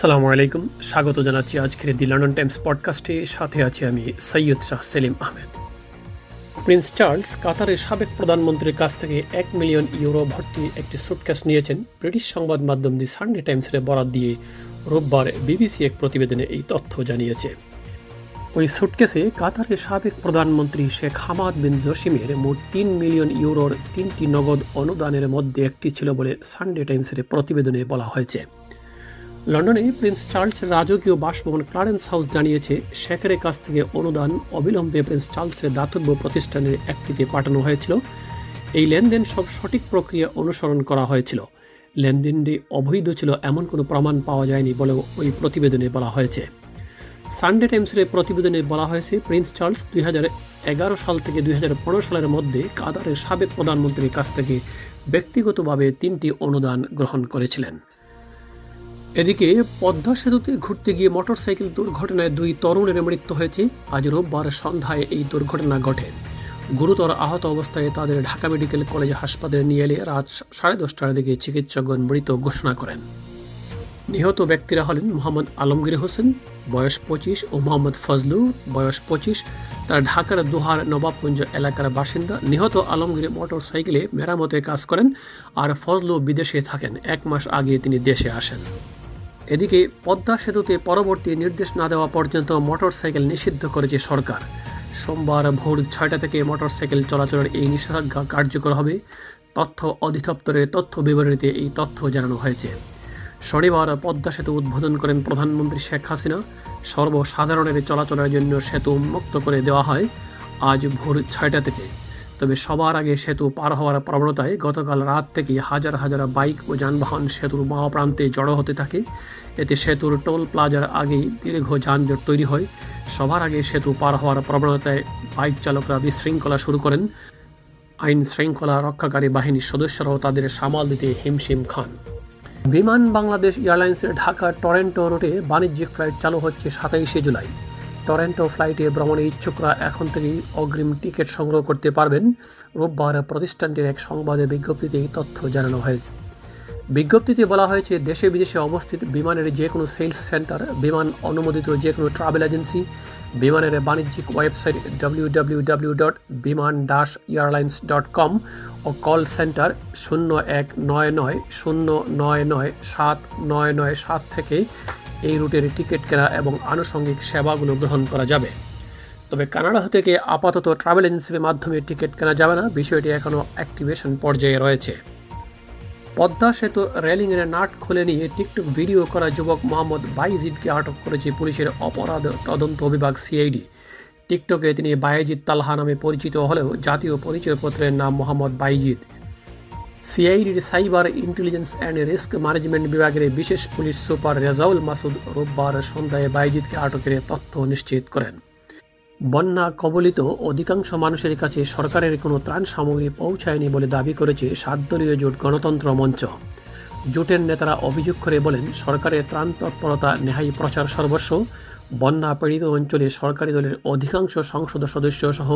আসসালামু আলাইকুম। স্বাগত জানাচ্ছি আজকের দি লন্ডন টাইমস পডকাস্টে। সাথে আছি আমি সৈয়দ শাহ সেলিম আহমেদ। প্রিন্স চার্লস কাতারের সাবেক প্রধানমন্ত্রীর কাছ থেকে এক মিলিয়ন ইউরো ভর্তি একটি সুটকেস নিয়েছেন। ব্রিটিশ সংবাদ মাধ্যম দি সানডে টাইমসের বরাদ দিয়ে রোববার বিবিসি এক প্রতিবেদনে এই তথ্য জানিয়েছে। ওই সুটকেসে কাতারের সাবেক প্রধানমন্ত্রী শেখ হামাদ বিন জসিমের মোট তিন মিলিয়ন ইউরোর তিনটি নগদ অনুদানের মধ্যে একটি ছিল বলে সানডে টাইমসের প্রতিবেদনে বলা হয়েছে। লন্ডনে প্রিন্স চার্লসের রাজকীয় বাসভবন ক্লারেন্স হাউস জানিয়েছে শেখের কাছ থেকে অনুদান অবিলম্বে প্রিন্স চার্লসের দাতব্য প্রতিষ্ঠানের একটিতে পাঠানো হয়েছিল। এই লেনদেন সব সঠিক প্রক্রিয়া অনুসরণ করা হয়েছিল। লেনদেনটি অবৈধ ছিল এমন কোনো প্রমাণ পাওয়া যায়নি বলেও ওই প্রতিবেদনে বলা হয়েছে। সানডে টাইমসের প্রতিবেদনে বলা হয়েছে, প্রিন্স চার্লস দুই এগারো সাল থেকে দুই হাজার পনেরো সালের মধ্যে কাতারের সাবেক প্রধানমন্ত্রীর কাছ থেকে ব্যক্তিগতভাবে তিনটি অনুদান গ্রহণ করেছিলেন। এদিকে পদ্মা সেতুতে ঘুরতে গিয়ে মোটরসাইকেল দুর্ঘটনায় দুই তরুণের মৃত্যু হয়েছে। আজ রোববার সন্ধ্যায় এই দুর্ঘটনা ঘটে। গুরুতর আহত অবস্থায় তাদের ঢাকা মেডিকেল কলেজ হাসপাতালে নিয়ে এলে রাত সাড়ে দশটার দিকে চিকিৎসকগণ মৃত ঘোষণা করেন। নিহত ব্যক্তিরা হলেন মোহাম্মদ আলমগীর হোসেন, বয়স পঁচিশ, ও মোহাম্মদ ফজলু, বয়স পঁচিশ। তারা ঢাকার দোহার নবাবগঞ্জ এলাকার বাসিন্দা। নিহত আলমগীর মোটর সাইকেলে মেরামতে কাজ করেন আর ফজলু বিদেশে থাকেন। এক মাস আগে তিনি দেশে আসেন। এদিকে পদ্মা সেতুতে পরবর্তী নির্দেশ না দেওয়া পর্যন্ত মোটরসাইকেল নিষিদ্ধ করেছে সরকার। সোমবার ভোর ছয়টা থেকে মোটরসাইকেল চলাচলের এই নিষেধাজ্ঞা কার্যকর হবে। তথ্য অধিদপ্তরের তথ্য বিবরণীতে এই তথ্য জানানো হয়েছে। শনিবার পদ্মা সেতু উদ্বোধন করেন প্রধানমন্ত্রী শেখ হাসিনা। সর্বসাধারণের চলাচলের জন্য সেতু উন্মুক্ত করে দেওয়া হয়। আজ ভোর ছয়টা থেকে তবে সবার আগে সেতু পার হওয়ার প্রবণতায় গতকাল রাত থেকে হাজার হাজার বাইক ও যানবাহন সেতুর মহা প্রান্তে জড়ো হতে থাকে। এতে সেতুর টোল প্লাজার আগেই দীর্ঘ যানজট তৈরি হয়। সবার আগে সেতু পার হওয়ার প্রবণতায় বাইক চালকরা বিশৃঙ্খলা শুরু করেন। আইন শৃঙ্খলা রক্ষাকারী বাহিনীর সদস্যরাও তাদের সামাল দিতে হিমশিম খান। বিমান বাংলাদেশ এয়ারলাইন্সের ঢাকা টরেন্টো রুটে বাণিজ্যিক ফ্লাইট চালু হচ্ছে সাতাইশে জুলাই। টরেন্টো ফ্লাইটে ভ্রমণে ইচ্ছুকরা এখন থেকেই অগ্রিম টিকিট সংগ্রহ করতে পারবেন। রোববার প্রতিষ্ঠানটির এক সংবাদে বিজ্ঞপ্তিতে এই তথ্য জানানো হয়। বিজ্ঞপ্তিতে বলা হয়েছে, দেশে বিদেশে অবস্থিত বিমানের যে কোনো সেলস সেন্টার, বিমান অনুমোদিত যে কোনো ট্রাভেল এজেন্সি, বিমানের বাণিজ্যিক website W W W dot Biman ডাস এয়ারলাইন্স ডট কম ও কল সেন্টার শূন্য এক নয় নয়, শূন্য নয় নয়, সাত নয় নয় সাত থেকে এই রুটের টিকিট কেনা এবং আনুষঙ্গিক সেবাগুলো গ্রহণ করা যাবে। তবে কানাডা থেকে আপাতত ট্রাভেল এজেন্সির মাধ্যমে টিকিট কেনা যাবে না, বিষয়টি এখনও অ্যাক্টিভেশন পর্যায়ে রয়েছে। পদ্মা সেতু রেলিংয়ের নাট খুলে নিয়ে টিকটক ভিডিও করা যুবক মোহাম্মদ বাইজিদকে আটক করেছে পুলিশের অপরাধ তদন্ত বিভাগ সিআইডি। টিকটকে তিনি বায়েজিদ তালহা নামে পরিচিত হলেও জাতীয় পরিচয়পত্রের নাম মোহাম্মদ বাইজিদ। সিআইডির cyber intelligence and risk management বিভাগের বিশেষ পুলিশ সুপার রেজাউল মাসুদ রোববার সন্ধ্যায় বাইজিদকে আটকের তথ্য নিশ্চিত করেন বন্যা কবলিত অধিকাংশ মানুষের কাছে সরকারের কোনো ত্রাণ সামগ্রী পৌঁছায়নি বলে দাবি করেছে সাতদলীয় জোট গণতন্ত্র মঞ্চ জোটের নেতারা অভিযোগ করে বলেন সরকারের ত্রাণ তৎপরতা নেহাই প্রচার সর্বস্ব বন্যা পীড়িত অঞ্চলে সরকারি দলের অধিকাংশ সংসদ সদস্য সহ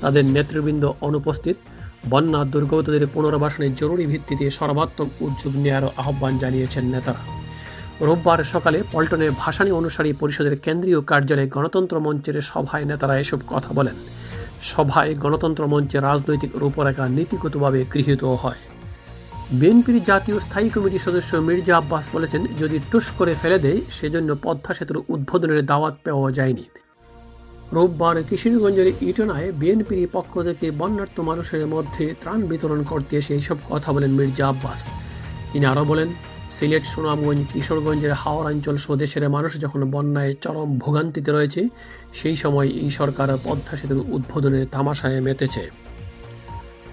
তাদের নেতৃবৃন্দ অনুপস্থিত বন্যা দুর্গতদের পুনর্বাসনের জরুরি ভিত্তিতে সর্বাত্মক উদ্যোগ নেওয়ার আহ্বান জানিয়েছেন নেতারা। রোববার সকালে পল্টনে ভাসানী অনুসারী পরিষদের কেন্দ্রীয় কার্যালয়ে গণতন্ত্র মঞ্চের সভায় নেতারা এসব কথা বলেন। সভায় গণতন্ত্র মঞ্চের রাজনৈতিক রূপরেখা নীতিগতভাবে গৃহীত হয়। বিএনপির জাতীয় স্থায়ী কমিটির সদস্য মির্জা আব্বাস বলেছেন, যদি টুস করে ফেলে দেয়, সেজন্য পদ্মা সেতুর উদ্বোধনের দাওয়াত পাওয়া যায়নি। রোববার কিশোরগঞ্জের ইটনায় বিএনপির পক্ষ থেকে বন্যার্থ মানুষের মধ্যে ত্রাণ বিতরণ করতে এসে এইসব কথা বলেন মির্জা আব্বাস। তিনি আরও বলেন, সিলেট, সুনামগঞ্জ, কিশোরগঞ্জের হাওড়াঞ্চল স্বদেশের মানুষ যখন বন্যায় চরম ভোগান্তিতে রয়েছে, সেই সময় এই সরকার পদ্মা সেতুর উদ্বোধনের তামাশায় মেতেছে।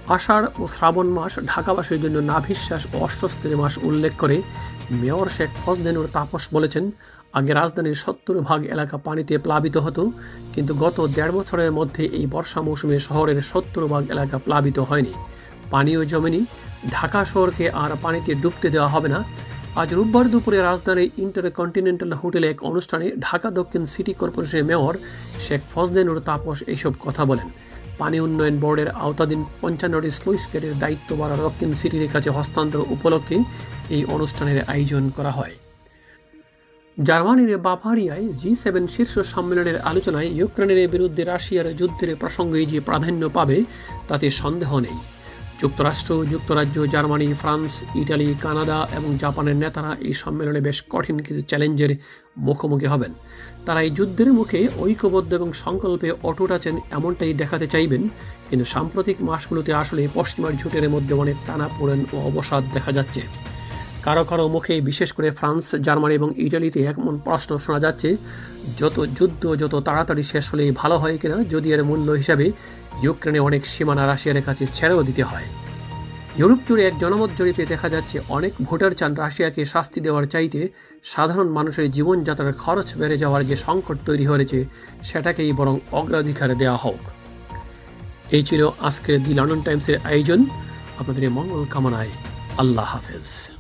আষাঢ় ও শ্রাবণ মাস ঢাকাবাসীর জন্য নাভিশ্বাস ও অস্বস্তির মাস উল্লেখ করে মেয়র শেখ ফজদেনুর তাপস বলেছেন, আগে রাজধানীর সত্তর ভাগ এলাকা পানিতে প্লাবিত হতো, কিন্তু গত দেড় বছরের মধ্যে এই বর্ষা মৌসুমে শহরের সত্তর ভাগ এলাকা প্লাবিত হয়নি। পানীয় জমেনি, ঢাকা শহরকে আর পানিতে ডুবতে দেওয়া হবে না। আজ রোববার দুপুরে রাজধানীর ইন্টারকন্টিনেন্টাল হোটেলে এক অনুষ্ঠানে ঢাকা দক্ষিণ সিটি কর্পোরেশনের মেয়র শেখ ফজদেনুর তাপস এইসব কথা বলেন। পানি উন্নয়ন বোর্ডের আওতাধীন পঞ্চান্নটি স্লুইস গেটের দায়িত্ব বাড়া দক্ষিণ সিটির কাছে হস্তান্তর উপলক্ষে এই অনুষ্ঠানের আয়োজন করা হয়। জার্মানির বাভারিয়ায় জি সেভেন শীর্ষ সম্মেলনের আলোচনায় ইউক্রেনের বিরুদ্ধে রাশিয়ার যুদ্ধের প্রসঙ্গে যে প্রাধান্য পাবে, তাতে সন্দেহ নেই। যুক্তরাষ্ট্র, যুক্তরাজ্য, জার্মানি, ফ্রান্স, ইটালি, কানাডা এবং জাপানের নেতারা এই সম্মেলনে বেশ কঠিন কিছু চ্যালেঞ্জের মুখোমুখি হবেন। তারা এই যুদ্ধের মুখে ঐক্যবদ্ধ এবং সংকল্পে অটুট আছেন এমনটাই দেখাতে চাইবেন, কিন্তু সাম্প্রতিক মাসগুলোতে আসলে পশ্চিমার ঝুটের মধ্যে অনেক টানা পড়েন ও অবসাদ দেখা যাচ্ছে। কারও কারও মুখে, বিশেষ করে ফ্রান্স, জার্মানি এবং ইটালিতে এমন প্রশ্ন শোনা যাচ্ছে, যত যুদ্ধ, যত তাড়াতাড়ি শেষ হলেই ভালো হয় কিনা? যদি এর মূল্য হিসাবে ইউক্রেনে অনেক সীমানা রাশিয়ার কাছে ছেড়েও দিতে হয়। ইউরোপ জুড়ে এক জনমত জরিপে দেখা যাচ্ছে, অনেক ভোটার চান রাশিয়াকে শাস্তি দেওয়ার চাইতে সাধারণ মানুষের জীবনযাত্রার খরচ বেড়ে যাওয়ার যে সংকট তৈরি হয়েছে, সেটাকেই বরং অগ্রাধিকার দেওয়া হোক। এই ছিল আজকের দি লন্ডন টাইমসের আয়োজন। আপনাদের মঙ্গল কামনায় আল্লাহ হাফেজ।